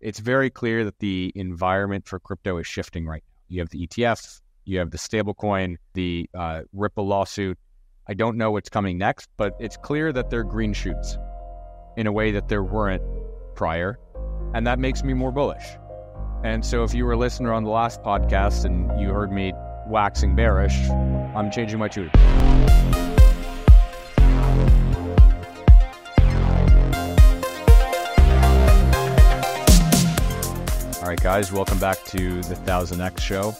it's very clear that the environment for crypto is shifting right now. You have the ETF, you have the stablecoin, the uh, Ripple lawsuit. I don't know what's coming next, but it's clear that they're green shoots in a way that there weren't prior. And that makes me more bullish. And so if you were a listener on the last podcast and you heard me waxing bearish, I'm changing my tune. All right, guys, welcome back to the 1000X show.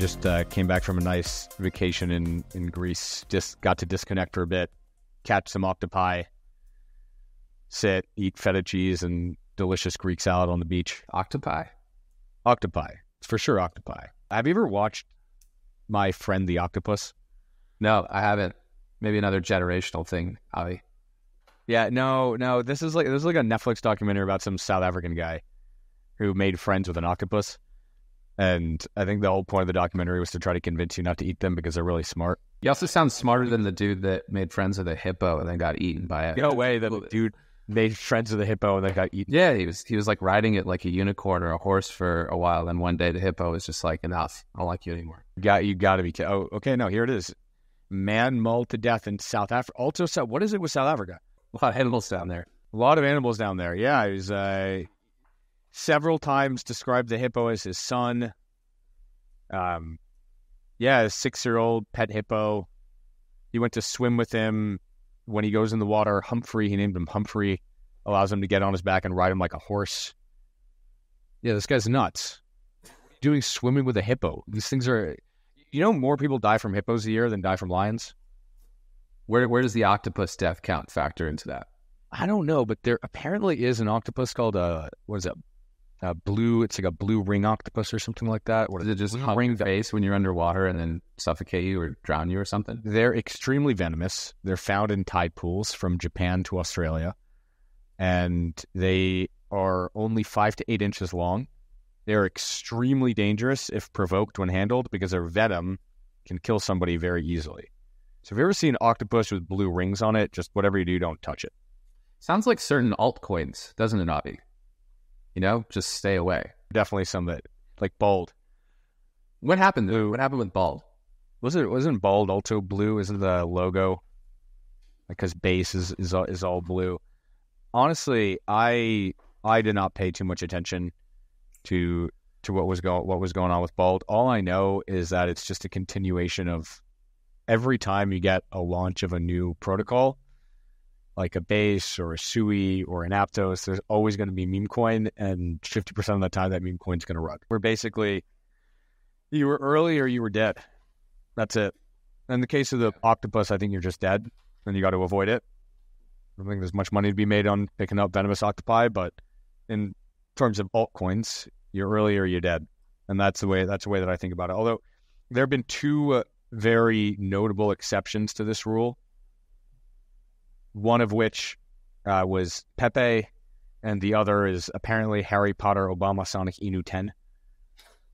Just uh, came back from a nice vacation in, in Greece. Just got to disconnect for a bit, catch some octopi, sit, eat feta cheese and delicious Greek salad on the beach. Octopi? Octopi. It's for sure octopi. Have you ever watched My Friend the Octopus? No, I haven't. Maybe another generational thing, Avi. Yeah, no, no. This is like this is like a Netflix documentary about some South African guy who made friends with an octopus. And I think the whole point of the documentary was to try to convince you not to eat them because they're really smart. You also sound smarter than the dude that made friends with a hippo and then got eaten by it. No way that the dude made friends with a hippo and then got eaten. Yeah, he was he was like riding it like a unicorn or a horse for a while. Then one day the hippo was just like, enough. I don't like you anymore. Got you got to be. Oh, okay. No, here it is. Man mauled to death in South Africa. Also, so what is it with South Africa? A lot of animals down there. A lot of animals down there. Yeah, he was uh, several times described the hippo as his son. Um, yeah, a six-year-old pet hippo. He went to swim with him when he goes in the water. Humphrey, he named him Humphrey. Allows him to get on his back and ride him like a horse. Yeah, this guy's nuts. Doing swimming with a hippo. These things are. You know, more people die from hippos a year than die from lions. Where where does the octopus death count factor into that? I don't know, but there apparently is an octopus called a what is it? A blue. It's like a blue ring octopus or something like that. What is it? Just ring face when you're underwater and then suffocate you or drown you or something. They're extremely venomous. They're found in tide pools from Japan to Australia, and they are only five to eight inches long. They're extremely dangerous if provoked when handled because their venom can kill somebody very easily. So if you ever see an octopus with blue rings on it, just whatever you do, don't touch it. Sounds like certain altcoins, doesn't it, Avi? You know, just stay away. Definitely some that like bald. What happened? What happened with bald? Was it wasn't bald also blue? Isn't the logo? Because base is is all, is all blue. Honestly, I I did not pay too much attention to to what was going what was going on with bald. All I know is that it's just a continuation of every time you get a launch of a new protocol, like a base or a Sui or an Aptos, there's always going to be meme coin, and 50% of the time that meme coin's going to run. We're basically, you were early or you were dead. That's it. In the case of the octopus, I think you're just dead, and you got to avoid it. I don't think there's much money to be made on picking up venomous octopi, but in terms of altcoins, you're early or you're dead, and that's the way that's the way that I think about it. Although there have been two uh, very notable exceptions to this rule one of which uh, was Pepe, and the other is apparently Harry Potter Obama Sonic Inu 10,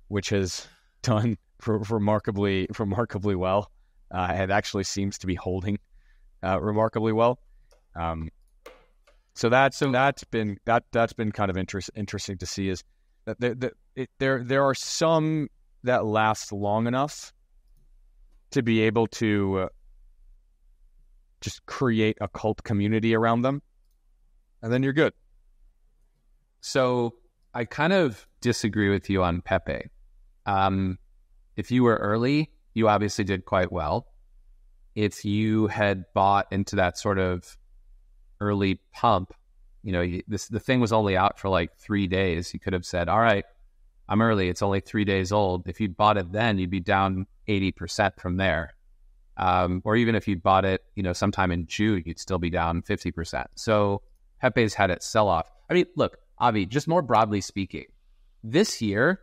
which has done remarkably remarkably well. Uh, it actually seems to be holding uh, remarkably well. Um, so that's so that's been that that's been kind of interest, interesting to see is that there, it, there there are some that last long enough to be able to uh, just create a cult community around them, and then you're good. So I kind of disagree with you on Pepe. Um, if you were early, you obviously did quite well. If you had bought into that sort of early pump, you know, this the thing was only out for like three days. You could have said, "All right, I'm early. It's only three days old." If you'd bought it then, you'd be down eighty percent from there. Um, or even if you bought it, you know, sometime in June, you'd still be down 50%. So Pepe's had its sell off. I mean, look, Avi, just more broadly speaking, this year,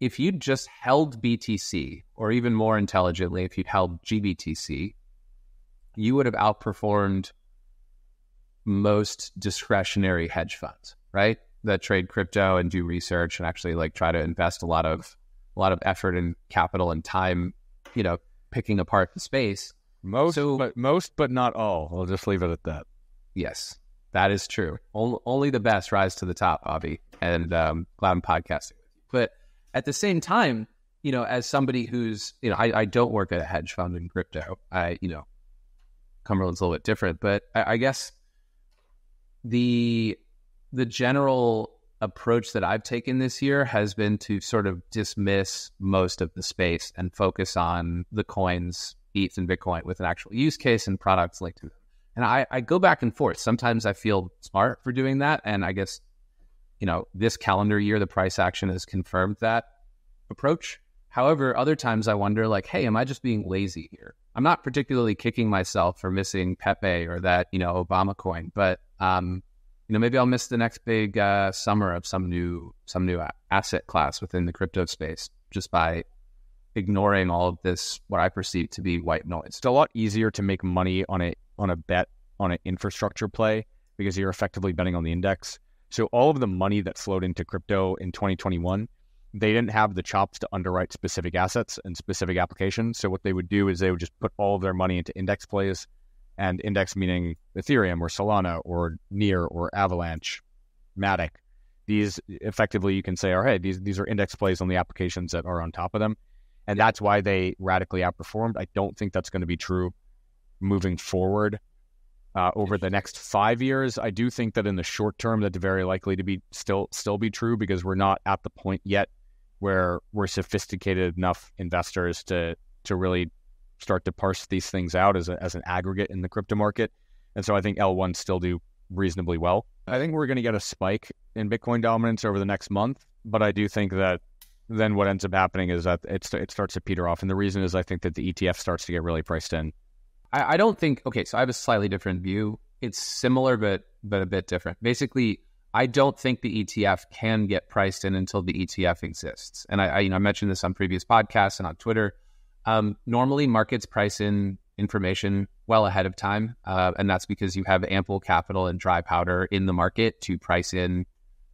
if you'd just held BTC, or even more intelligently, if you'd held GBTC, you would have outperformed most discretionary hedge funds, right? That trade crypto and do research and actually like try to invest a lot of a lot of effort and capital and time, you know, picking apart the space. Most, So- but most, but not all. I'll just leave it at that. Yes. That is true. Only, only the best rise to the top, Avi, and um, glad I'm podcasting. But at the same time, you know, as somebody who's, you know, I, I don't work at a hedge fund in crypto. I, you know, Cumberland's a little bit different, but I, I guess the the general approach that I've taken this year has been to sort of dismiss most of the space and focus on the coins, ETH and Bitcoin, with an actual use case and products linked to them. And I, I go back and forth. Sometimes I feel smart for doing that. And I guess, you know, this calendar year, the price action has confirmed that approach. However, other times I wonder, like, hey, am I just being lazy here? I'm not particularly kicking myself for missing Pepe or that, you know, Obama coin, but um, you know, maybe I'll miss the next big uh, summer of some new some new asset class within the crypto space just by ignoring all of this what I perceive to be white noise. It's a lot easier to make money on a on a bet on an infrastructure play because you're effectively betting on the index. So all of the money that flowed into crypto in 2021, they didn't have the chops to underwrite specific assets and specific applications. So what they would do is they would just put all of their money into index plays and index meaning Ethereum or Solana or Near or Avalanche, Matic. These effectively you can say are hey these these are index plays on the applications that are on top of them, and that's why they radically outperformed. I don't think that's going to be true moving forward uh, over the next five years. I do think that in the short term that's very likely to be still still be true because we're not at the point yet where we're sophisticated enough investors to to really start to parse these things out as, a, as an aggregate in the crypto market. And so I think L1 still do reasonably well. I think we're going to get a spike in Bitcoin dominance over the next month, but I do think that then what ends up happening is that it, it starts to peter off. And the reason is I think that the ETF starts to get really priced in. I, I don't think, okay, so I have a slightly different view. It's similar, but but a bit different. Basically, I don't think the ETF can get priced in until the ETF exists. And I, I, you know I mentioned this on previous podcasts and on Twitter. Um, normally, markets price in information well ahead of time, uh, and that's because you have ample capital and dry powder in the market to price in,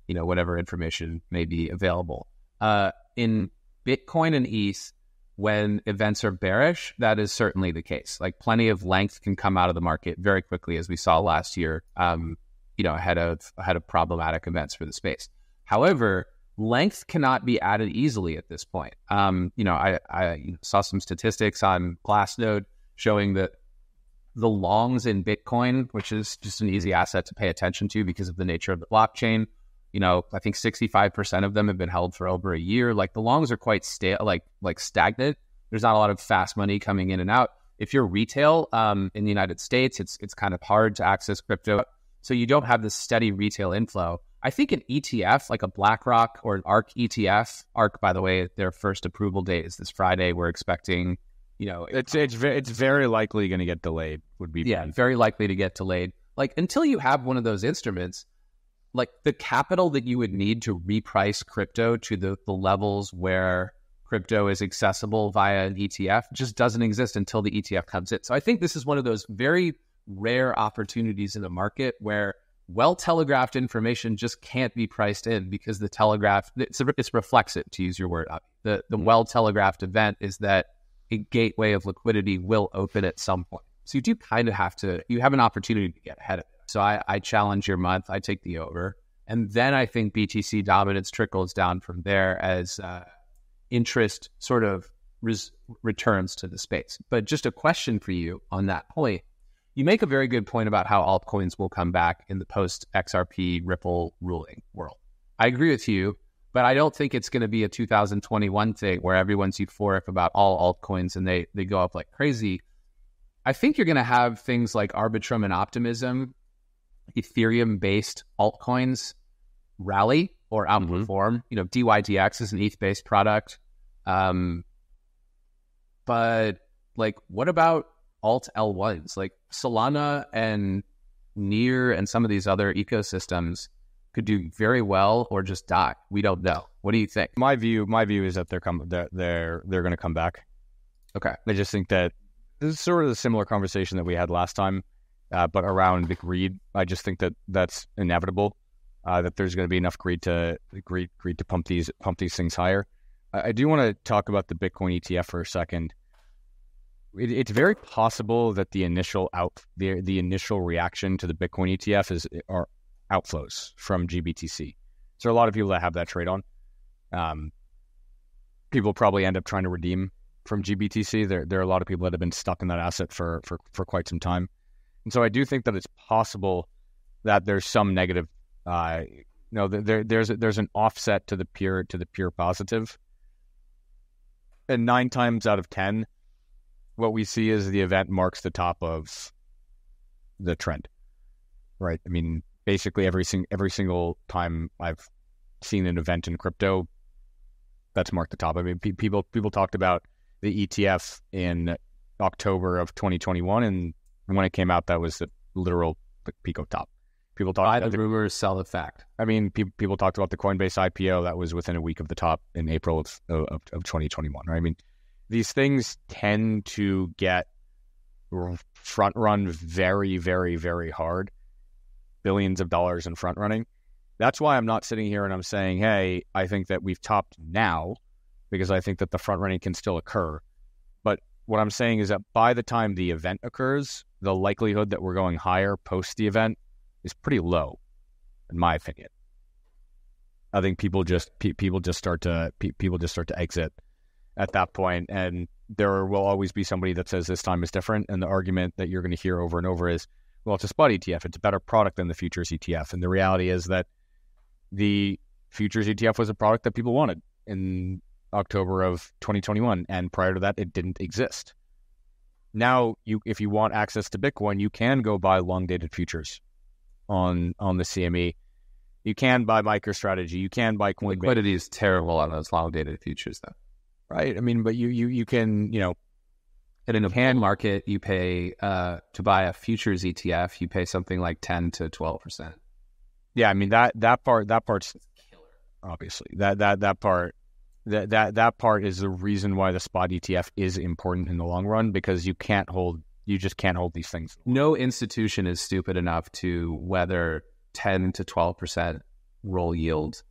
you know, whatever information may be available. Uh, in Bitcoin and ETH, when events are bearish, that is certainly the case. Like plenty of length can come out of the market very quickly, as we saw last year. Um, you know, ahead of ahead of problematic events for the space. However, length cannot be added easily at this point. Um, you know, I, I saw some statistics on Glassnode showing that the longs in Bitcoin, which is just an easy asset to pay attention to because of the nature of the blockchain, you know, I think 65% of them have been held for over a year. Like the longs are quite stale, like like stagnant. There's not a lot of fast money coming in and out. If you're retail um, in the United States, it's it's kind of hard to access crypto, so you don't have this steady retail inflow. I think an ETF, like a BlackRock or an ARK ETF, ARK, by the way, their first approval date is this Friday. We're expecting, you know, it's it's it's very likely going to get delayed. Would be yeah, very likely to get delayed. Like until you have one of those instruments, like the capital that you would need to reprice crypto to the, the levels where crypto is accessible via an ETF just doesn't exist until the ETF comes in. So I think this is one of those very rare opportunities in the market where well telegraphed information just can't be priced in because the telegraph it's, it's reflects it to use your word the the mm-hmm. well telegraphed event is that a gateway of liquidity will open at some point. So you do kind of have to you have an opportunity to get ahead of it. So i, I challenge your month i take the over and then i think btc dominance trickles down from there as uh, interest sort of res- returns to the space. But just a question for you on that point you make a very good point about how altcoins will come back in the post XRP Ripple ruling world. I agree with you, but I don't think it's going to be a 2021 thing where everyone's euphoric about all altcoins and they, they go up like crazy. I think you're going to have things like Arbitrum and Optimism, Ethereum based altcoins rally or mm-hmm. outperform. Mm-hmm. You know, DYDX is an ETH based product. Um, but like, what about alt L1s? Like, Solana and Near and some of these other ecosystems could do very well or just die. We don't know. What do you think? My view, my view is that they're come they're they're, they're going to come back. Okay. I just think that this is sort of the similar conversation that we had last time, uh, but around the greed. I just think that that's inevitable. Uh, that there's going to be enough greed to greed greed to pump these pump these things higher. I, I do want to talk about the Bitcoin ETF for a second it, it's very possible that the initial out the the initial reaction to the Bitcoin ETF is are outflows from GBTC. So a lot of people that have that trade on. Um, people probably end up trying to redeem from GBTC. There there are a lot of people that have been stuck in that asset for for for quite some time, and so I do think that it's possible that there's some negative. Uh, know, there there's there's an offset to the pure to the pure positive, and nine times out of ten what we see is the event marks the top of the trend, right? I mean, basically every sing- every single time I've seen an event in crypto, that's marked the top. I mean, pe- people people talked about the ETF in October of 2021, and when it came out, that was the literal Pico top. People talked buy the rumors, sell the fact. I mean, pe- people talked about the Coinbase IPO that was within a week of the top in April of of, of 2021. Right? I mean, these things tend to get front run very, very, very hard. Billions of dollars in front running. That's why I'm not sitting here and I'm saying, hey, I think that we've topped now because I think that the front running can still occur. But what I'm saying is that by the time the event occurs, the likelihood that we're going higher post the event is pretty low, in my opinion. I think people just pe- people just start to pe- people just start to exit at that point, and there will always be somebody that says this time is different. And the argument that you're going to hear over and over is, well, it's a spot ETF. It's a better product than the futures ETF. And the reality is that the futures ETF was a product that people wanted in October of 2021, and prior to that, it didn't exist. Now, you if you want access to Bitcoin, you can go buy long dated futures on on the CME. You can buy MicroStrategy. You can buy Coinbase. Liquidity is terrible on those long dated futures, though right? I mean, but you you you can you know, and in a pan market, you pay uh, to buy a futures ETF, you pay something like ten to twelve percent. Yeah, I mean that that part that part's killer. Obviously, that that that part that that that part is the reason why the spot ETF is important in the long run because you can't hold you just can't hold these things. No institution is stupid enough to weather ten to twelve percent roll yield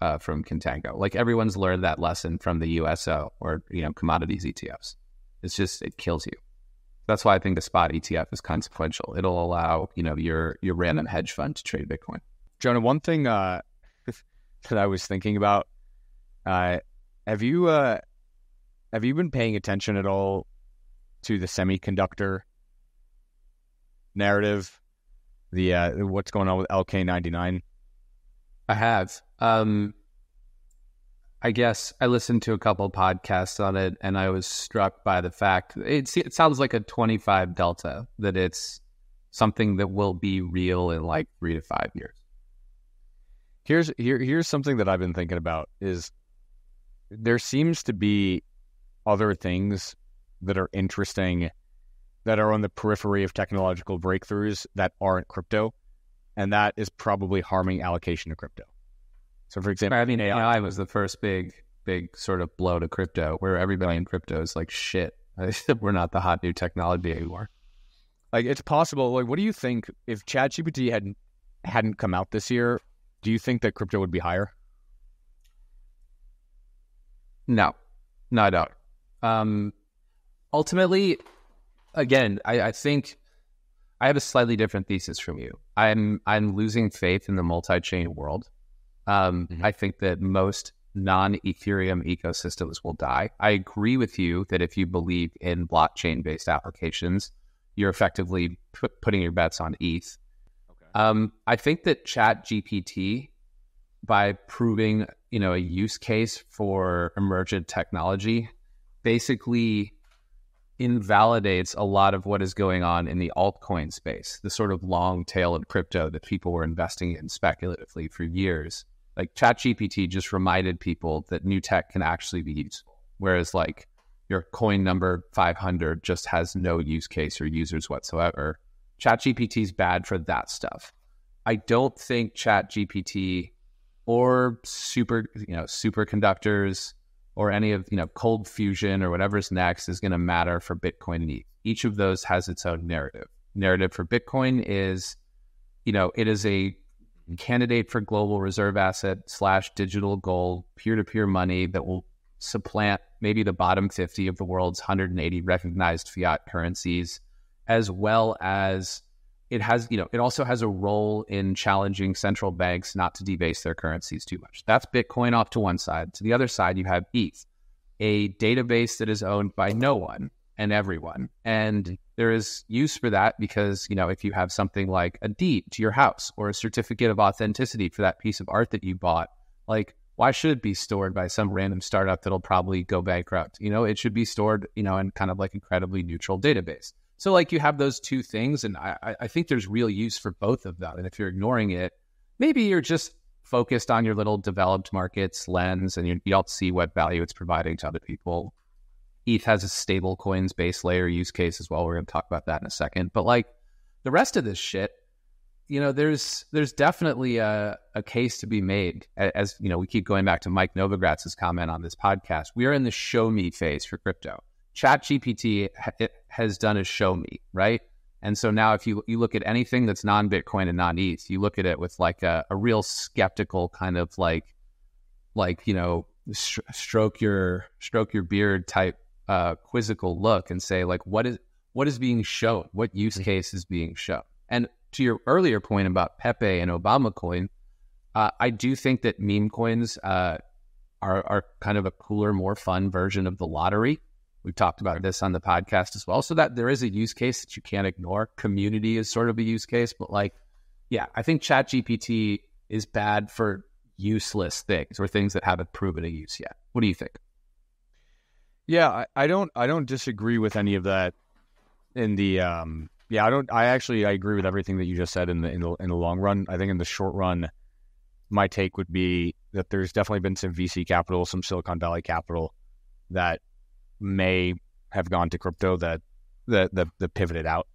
uh, from Contango. Like everyone's learned that lesson from the USO or you know commodities ETFs. It's just it kills you. That's why I think the spot ETF is consequential. It'll allow you know your your random hedge fund to trade Bitcoin. Jonah, one thing uh, that I was thinking about, uh, have you uh, have you been paying attention at all to the semiconductor narrative? The uh, what's going on with LK ninety nine? I have. Um, I guess I listened to a couple podcasts on it, and I was struck by the fact it, it sounds like a 25 delta that it's something that will be real in like three to five years. Here's here here's something that I've been thinking about is there seems to be other things that are interesting that are on the periphery of technological breakthroughs that aren't crypto, and that is probably harming allocation to crypto. So, for example, I mean, AI was the first big, big sort of blow to crypto, where everybody in crypto is like, shit, we're not the hot new technology anymore. Like, it's possible. Like, what do you think if ChatGPT hadn't hadn't come out this year? Do you think that crypto would be higher? No, no, I don't. Um, ultimately, again, I, I think I have a slightly different thesis from you. I'm I'm losing faith in the multi-chain world. Um, mm-hmm. I think that most non Ethereum ecosystems will die. I agree with you that if you believe in blockchain based applications, you're effectively putting your bets on ETH. Okay. Um, I think that Chat GPT, by proving you know a use case for emergent technology, basically invalidates a lot of what is going on in the altcoin space, the sort of long tail of crypto that people were investing in speculatively for years like ChatGPT just reminded people that new tech can actually be useful. Whereas like your coin number 500 just has no use case or users whatsoever. ChatGPT is bad for that stuff. I don't think ChatGPT or super, you know, superconductors or any of, you know, cold fusion or whatever's next is going to matter for Bitcoin and ETH. Each of those has its own narrative. Narrative for Bitcoin is, you know, it is a candidate for global reserve asset slash digital gold, peer to peer money that will supplant maybe the bottom 50 of the world's 180 recognized fiat currencies, as well as it has, you know, it also has a role in challenging central banks not to debase their currencies too much. That's Bitcoin off to one side. To the other side, you have ETH, a database that is owned by no one and everyone. And mm-hmm. there is use for that because, you know, if you have something like a deed to your house or a certificate of authenticity for that piece of art that you bought, like why should it be stored by some random startup that'll probably go bankrupt? You know, it should be stored, you know, in kind of like incredibly neutral database. So like you have those two things, and I, I think there's real use for both of them. And if you're ignoring it, maybe you're just focused on your little developed markets lens, and you, you don't see what value it's providing to other people. ETH has a stable coins base layer use case as well. We're going to talk about that in a second. But like the rest of this shit, you know, there's there's definitely a, a case to be made. As you know, we keep going back to Mike Novogratz's comment on this podcast. We are in the show me phase for crypto. Chat GPT has done is show me, right? And so now, if you you look at anything that's non Bitcoin and non ETH, you look at it with like a, a real skeptical kind of like, like you know, sh- stroke your stroke your beard type uh, quizzical look and say like, what is what is being shown? What use mm-hmm. case is being shown? And to your earlier point about Pepe and Obama coin, uh, I do think that meme coins uh, are, are kind of a cooler, more fun version of the lottery. We've talked about this on the podcast as well. So that there is a use case that you can't ignore. Community is sort of a use case, but like, yeah, I think Chat GPT is bad for useless things or things that haven't proven a use yet. What do you think? Yeah, I, I don't I don't disagree with any of that in the um yeah, I don't. I actually I agree with everything that you just said in the in the in the long run. I think in the short run, my take would be that there's definitely been some VC capital, some Silicon Valley capital that may have gone to crypto that that that, that pivoted out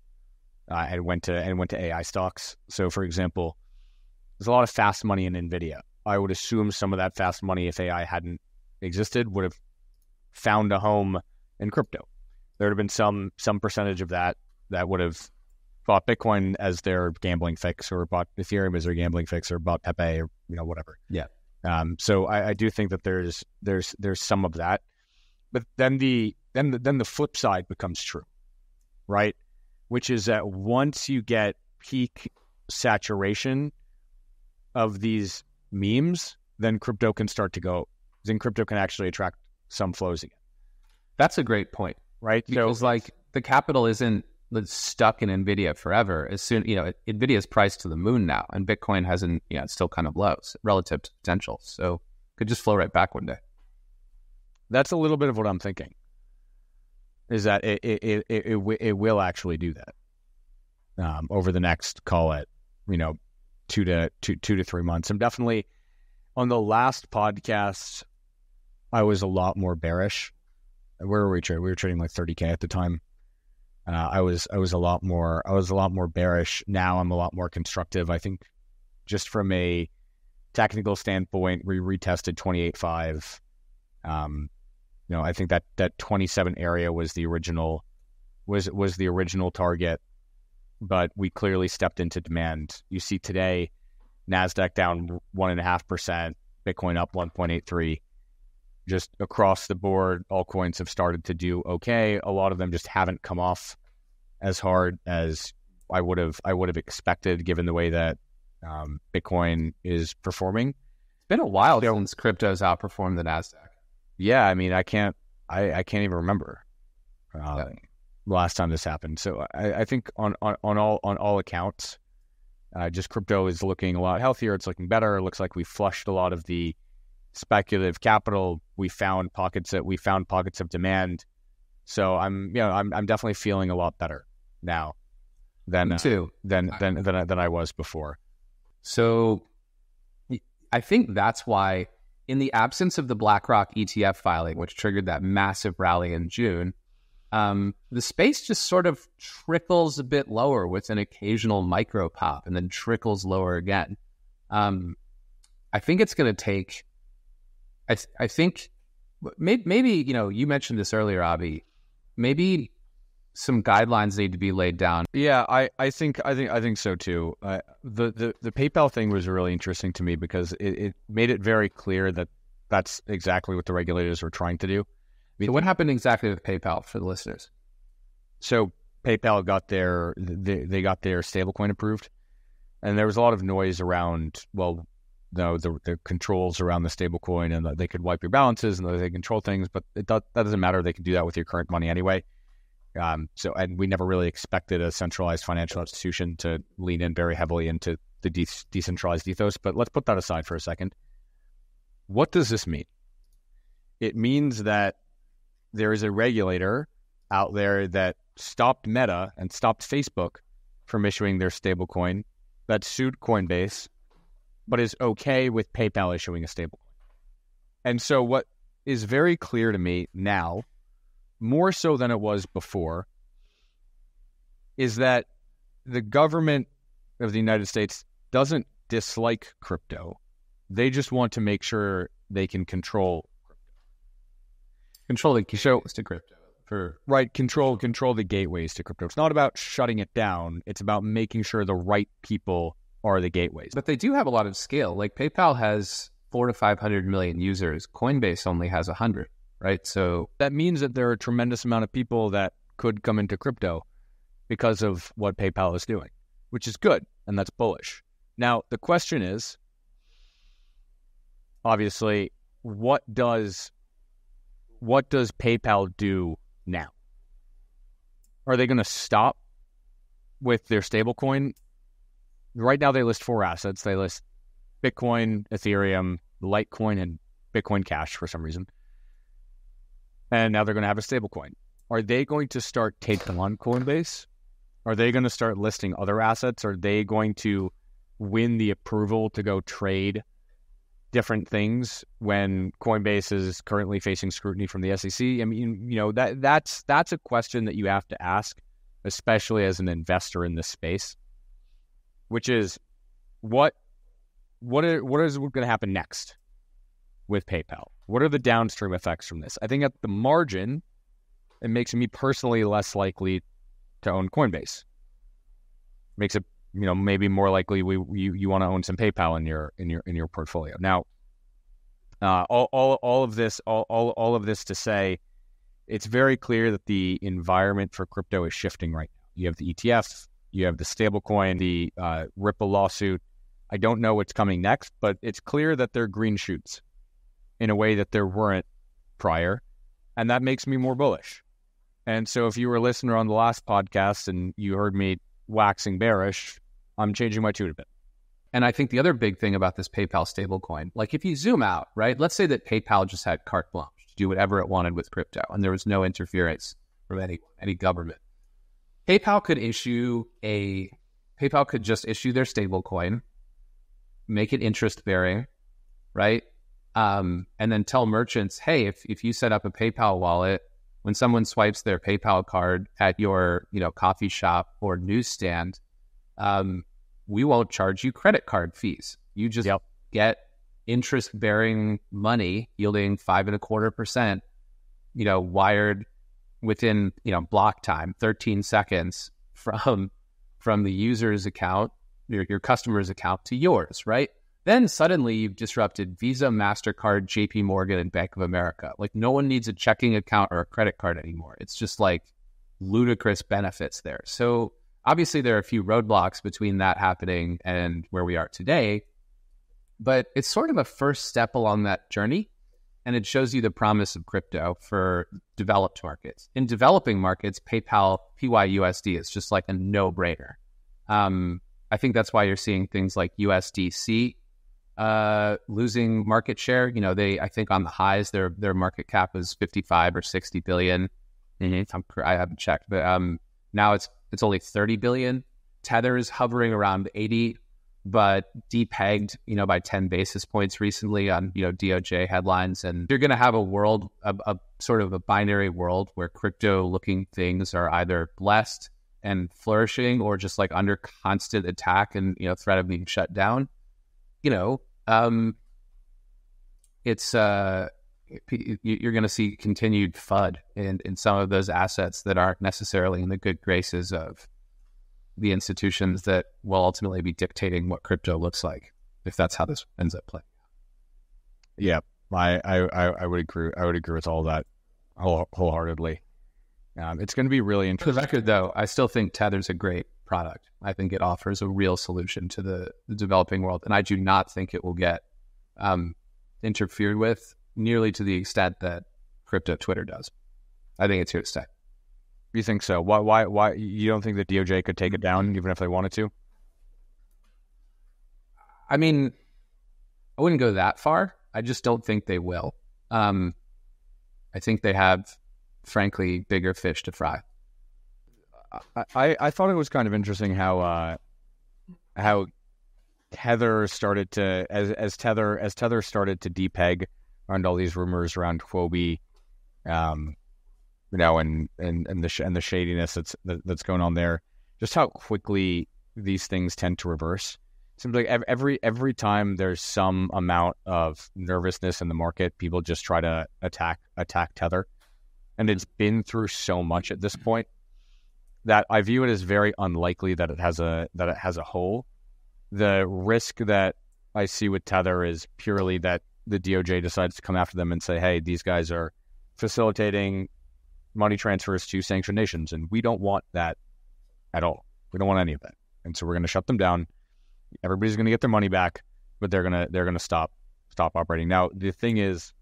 uh, and went to and went to AI stocks. So, for example, there's a lot of fast money in Nvidia. I would assume some of that fast money, if AI hadn't existed, would have found a home in crypto. There would have been some some percentage of that that would have bought Bitcoin as their gambling fix, or bought Ethereum as their gambling fix, or bought Pepe, or you know whatever. Yeah. Um, so I, I, do think that there's there's there's some of that, but then the then the, then the flip side becomes true, right? Which is that once you get peak saturation of these memes, then crypto can start to go. Then crypto can actually attract some flows again. That's a great point, right? Because so, like the capital isn't stuck in Nvidia forever. As soon you know, Nvidia is priced to the moon now, and Bitcoin hasn't. You know, it's still kind of low relative to potential. So could just flow right back one day. That's a little bit of what I'm thinking. Is that it? It it it, it, it will actually do that um, over the next call it you know two to two two to three months. I'm definitely on the last podcast. I was a lot more bearish. Where were we trading? We were trading like 30k at the time. Uh, I was I was a lot more I was a lot more bearish. Now I'm a lot more constructive. I think just from a technical standpoint, we retested 28.5. Um, you know, I think that that 27 area was the original was was the original target, but we clearly stepped into demand. You see today, Nasdaq down one and a half percent, Bitcoin up 1.83 just across the board, all coins have started to do okay. A lot of them just haven't come off as hard as I would have I would have expected, given the way that um, Bitcoin is performing. It's been a while since crypto's outperformed the Nasdaq. Yeah, I mean, I can't I, I can't even remember uh, yeah. last time this happened. So I, I think on, on, on all on all accounts, uh, just crypto is looking a lot healthier. It's looking better. It looks like we flushed a lot of the speculative capital, we found pockets that we found pockets of demand. So I'm, you know, I'm, I'm definitely feeling a lot better now than, uh, too. than, than, than, than I was before. So I think that's why in the absence of the BlackRock ETF filing, which triggered that massive rally in June, um, the space just sort of trickles a bit lower with an occasional micro pop and then trickles lower again. Um, I think it's going to take I th- I think maybe, maybe you know you mentioned this earlier, Avi. Maybe some guidelines need to be laid down. Yeah, I, I think I think I think so too. Uh, the the the PayPal thing was really interesting to me because it, it made it very clear that that's exactly what the regulators were trying to do. So what happened exactly with PayPal for the listeners? So PayPal got their they, they got their stablecoin approved, and there was a lot of noise around well, no, the, the controls around the stablecoin and that they could wipe your balances and that they control things, but it does, that doesn't matter. They can do that with your current money anyway. Um, so, and we never really expected a centralized financial institution to lean in very heavily into the de- decentralized ethos. But let's put that aside for a second. What does this mean? It means that there is a regulator out there that stopped Meta and stopped Facebook from issuing their stablecoin that sued Coinbase, but is okay with PayPal issuing a stablecoin. And so, what is very clear to me now, more so than it was before, is that the government of the United States doesn't dislike crypto. They just want to make sure they can control control the gateways to crypto for right control control the gateways to crypto. It's not about shutting it down. It's about making sure the right people are the gateways. But they do have a lot of scale. Like PayPal has four to five hundred million users. Coinbase only has a hundred. Right. So that means that there are a tremendous amount of people that could come into crypto because of what PayPal is doing, which is good and that's bullish. Now the question is, obviously, what does what does PayPal do now? Are they going to stop with their stablecoin? Right now, they list four assets. They list Bitcoin, Ethereum, Litecoin, and Bitcoin Cash for some reason. And now they're going to have a stablecoin. Are they going to start taking on Coinbase? Are they going to start listing other assets? Are they going to win the approval to go trade different things when Coinbase is currently facing scrutiny from the SEC? I mean, you know that that's that's a question that you have to ask, especially as an investor in this space, which is what what are, what is going to happen next with PayPal? What are the downstream effects from this? I think at the margin, it makes me personally less likely to own Coinbase. Makes it you know maybe more likely we you, you want to own some PayPal in your in your in your portfolio. Now, uh, all, all all of this all, all all of this to say, it's very clear that the environment for crypto is shifting right now. You have the ETF, you have the stablecoin, the uh, Ripple lawsuit. I don't know what's coming next, but it's clear that they're green shoots in a way that there weren't prior, and that makes me more bullish. And so, if you were a listener on the last podcast and you heard me waxing bearish, I'm changing my tune a bit. And I think the other big thing about this PayPal stablecoin, like if you zoom out, right? Let's say that PayPal just had carte blanche to do whatever it wanted with crypto, and there was no interference from any any government. PayPal could issue a PayPal could just issue their stablecoin, make it interest bearing, right? Um, and then tell merchants, hey, if if you set up a PayPal wallet, when someone swipes their PayPal card at your you know coffee shop or newsstand, um, we won't charge you credit card fees. You just yep. get interest bearing money yielding five and a quarter percent, you know, wired within, you know, block time, 13 seconds from from the user's account, your, your customer's account to yours, right? Then suddenly you've disrupted Visa, MasterCard, JP Morgan, and Bank of America. Like no one needs a checking account or a credit card anymore. It's just like ludicrous benefits there. So obviously there are a few roadblocks between that happening and where we are today, but it's sort of a first step along that journey. And it shows you the promise of crypto for developed markets. In developing markets, PayPal, PYUSD is just like a no brainer. Um, I think that's why you're seeing things like USDC uh, losing market share. You know, they I think on the highs their their market cap was 55 or 60 billion. Mm-hmm. i haven't checked, but um, now it's it's only 30 billion. Tether is hovering around 80, but depegged, you know, by 10 basis points recently on, you know, DOJ headlines. And you're going to have a world, a, a sort of a binary world where crypto looking things are either blessed and flourishing or just like under constant attack and, you know, threat of being shut down. You know, um, it's, uh, you're going to see continued FUD in, in some of those assets that aren't necessarily in the good graces of the institutions that will ultimately be dictating what crypto looks like, if that's how this ends up playing. Yeah. I, I, I would agree. I would agree with all that whole, wholeheartedly. Um, it's going to be really For interesting. the record, though, I still think Tether's a great product. I think it offers a real solution to the, the developing world, and I do not think it will get um, interfered with nearly to the extent that crypto Twitter does. I think it's here to stay. You think so? Why? Why? Why? You don't think the DOJ could take it down even if they wanted to? I mean, I wouldn't go that far. I just don't think they will. Um, I think they have, frankly, bigger fish to fry. I, I, thought it was kind of interesting how uh, how Tether started to as as Tether as Tether started to depeg around all these rumors around Huobi, um, you know, and and and the sh- and the shadiness that's that, that's going on there. Just how quickly these things tend to reverse. It Seems like ev- every every time there's some amount of nervousness in the market, people just try to attack attack Tether, and it's been through so much at this point that I view it as very unlikely that it has a that it has a hole. The risk that I see with Tether is purely that the DOJ decides to come after them and say, "Hey, these guys are facilitating money transfers to sanctioned nations, and we don't want that at all. We don't want any of that, and so we're going to shut them down. Everybody's going to get their money back, but they're gonna they're going to stop stop operating. Now, the thing is,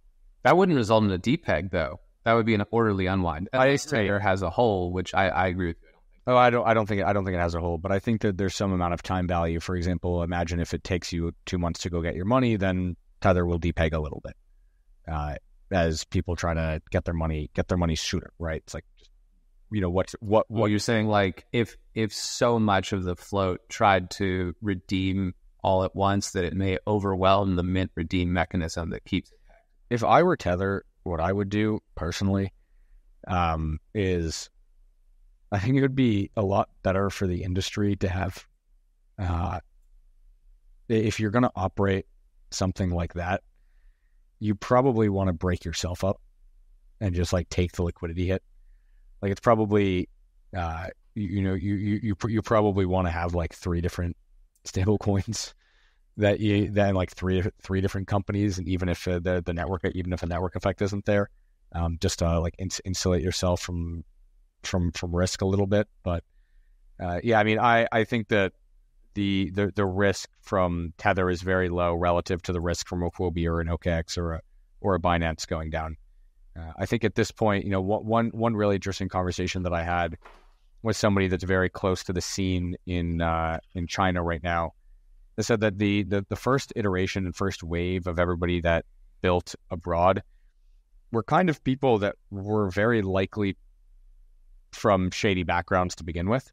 That wouldn't result in a depeg, though. That would be an orderly unwind. I- Tether has a hole, which I, I agree with you. Oh, I don't. I don't think. I don't think it has a hole. But I think that there's some amount of time value. For example, imagine if it takes you two months to go get your money, then Tether will depeg a little bit, uh, as people try to get their money get their money sooner. Right? It's like, just, you know, what's what Well, what you're saying like if if so much of the float tried to redeem all at once that it may overwhelm the mint redeem mechanism that keeps it. if I were Tether, what I would do personally um, is I think it would be a lot better for the industry to have, uh, if you're going to operate something like that, you probably want to break yourself up and just like take the liquidity hit. Like it's probably, uh, you, you know, you you you, you probably want to have like three different stable coins that you then like three three different companies, and even if uh, the the network even if a network effect isn't there, um, just to like ins- insulate yourself from from from risk a little bit. But uh, yeah, I mean, I I think that the the the risk from Tether is very low relative to the risk from a Huobi or an OKX or a or a Binance going down. Uh, I think at this point, you know, one one one really interesting conversation that I had with somebody that's very close to the scene in uh, in China right now. They said that the, the the first iteration and first wave of everybody that built abroad were kind of people that were very likely from shady backgrounds to begin with,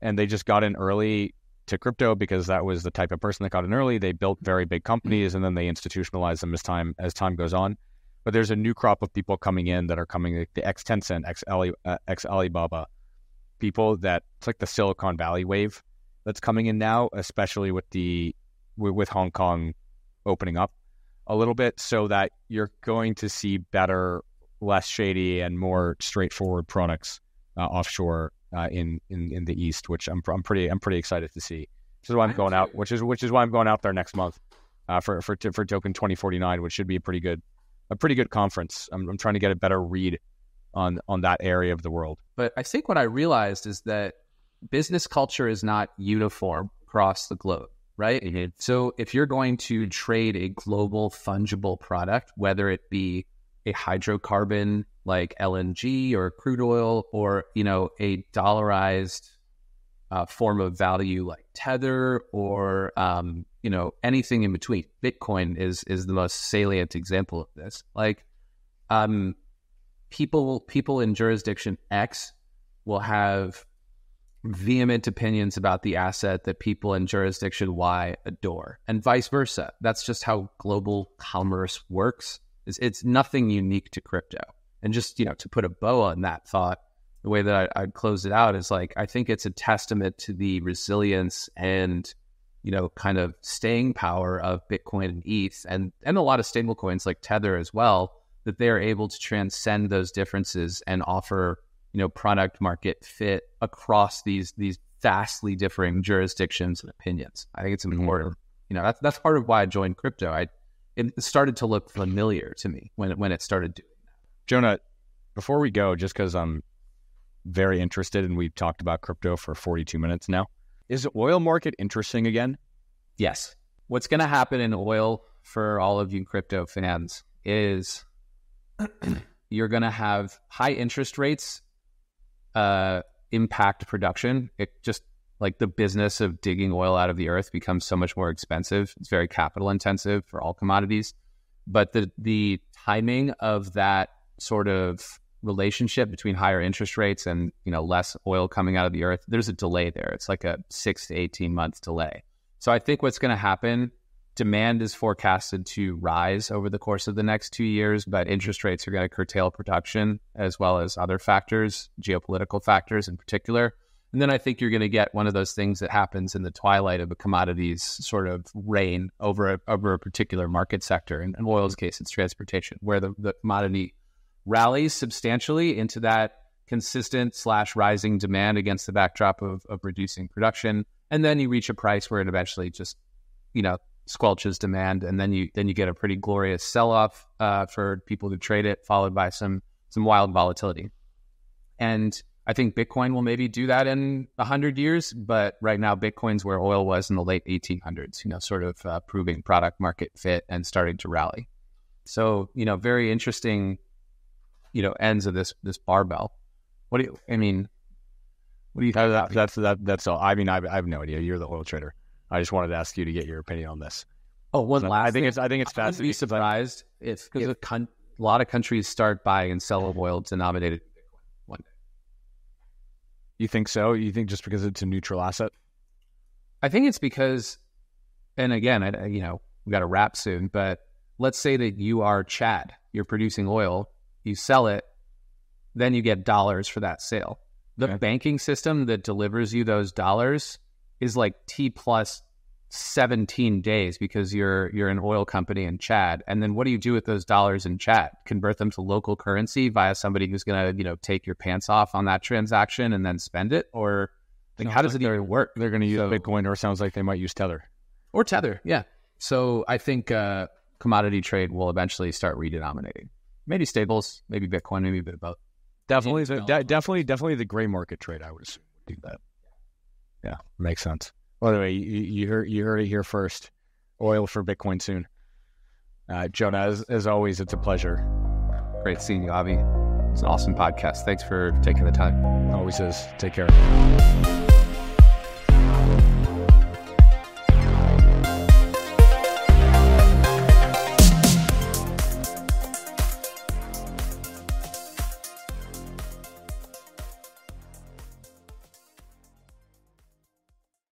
and they just got in early to crypto because that was the type of person that got in early. They built very big companies and then they institutionalized them as time as time goes on. But there's a new crop of people coming in that are coming like the ex Tencent, ex Ali, uh, ex Alibaba people that it's like the Silicon Valley wave that's coming in now, especially with the with, Hong Kong opening up a little bit, so that you're going to see better, less shady, and more straightforward products uh, offshore uh, in, in in the East, which I'm I'm pretty I'm pretty excited to see. Which is why I'm going out. Which is which is why I'm going out there next month uh, for for for Token 2049, which should be a pretty good a pretty good conference. I'm, I'm trying to get a better read on on that area of the world. But I think what I realized is that business culture is not uniform across the globe, right? So if you're going to trade a global fungible product, whether it be a hydrocarbon like LNG or crude oil, or you know a dollarized uh, form of value like Tether, or um, you know anything in between, Bitcoin is is the most salient example of this. Like, um, people people in jurisdiction X will have vehement opinions about the asset that people in jurisdiction Y adore, and vice versa. That's just how global commerce works. It's, it's nothing unique to crypto. And just you know, to put a bow on that thought, the way that I, I'd close it out is like I think it's a testament to the resilience and you know, kind of staying power of Bitcoin and ETH, and and a lot of stable coins like Tether as well, that they are able to transcend those differences and offer you know product market fit across these these vastly differing jurisdictions and opinions. I think it's mm-hmm. important. You know, that's that's part of why I joined crypto. I it started to look familiar to me when it, when it started doing that. Jonah, before we go, just because I'm very interested and we've talked about crypto for 42 minutes now, is the oil market interesting again? Yes. What's going to happen in oil for all of you crypto fans is you're going to have high interest rates uh, impact production. It just like the business of digging oil out of the earth becomes so much more expensive. It's very capital intensive for all commodities. But the the timing of that sort of relationship between higher interest rates and you know less oil coming out of the earth, there's a delay there. It's like a six to eighteen month delay. So I think what's going to happen, demand is forecasted to rise over the course of the next two years, but interest rates are going to curtail production as well as other factors, geopolitical factors in particular. And then I think you're going to get one of those things that happens in the twilight of a commodities sort of reign over a, over a particular market sector. In, in oil's case, it's transportation, where the, the commodity rallies substantially into that consistent slash rising demand against the backdrop of, of reducing production. And then you reach a price where it eventually just, you know, squelches demand. And then you then you get a pretty glorious sell off uh, for people who trade it, followed by some some wild volatility. And I think Bitcoin will maybe do that in 100 years, but right now Bitcoin's where oil was in the late 1800s, you know, sort of uh, proving product market fit and starting to rally. So, you know, very interesting, you know, ends of this this barbell. What do you, I mean, what do you think? That, that's, that, that's all. I mean, I, I have no idea. You're the oil trader. I just wanted to ask you to get your opinion on this. Oh, one so last. I think thing. it's. I think it's fascinating. Be surprised if because a, con- a lot of countries start buying and selling oil denominated one day. you think so? You think just because it's a neutral asset? I think it's because, and again, I, you know, we got to wrap soon, but let's say that you are Chad, you're producing oil, you sell it, then you get dollars for that sale. The okay. banking system that delivers you those dollars is like T plus 17 days because you're you're an oil company in Chad. And then what do you do with those dollars in Chad? Convert them to local currency via somebody who's going to, you know, take your pants off on that transaction and then spend it or like, how does like it even work? They're going to use so, Bitcoin or sounds like they might use Tether. Or Tether, yeah. So I think uh, commodity trade will eventually start redenominating. Maybe stables, maybe Bitcoin, maybe a bit of both. Definitely, the, de- definitely, definitely the gray market trade. I would assume do that. Yeah, makes sense. By the way, you, you heard you heard it here first. Oil for Bitcoin soon. Uh, Jonah, as, as always, it's a pleasure. Great seeing you, Avi. It's an awesome podcast. Thanks for taking the time. Always is. Take care.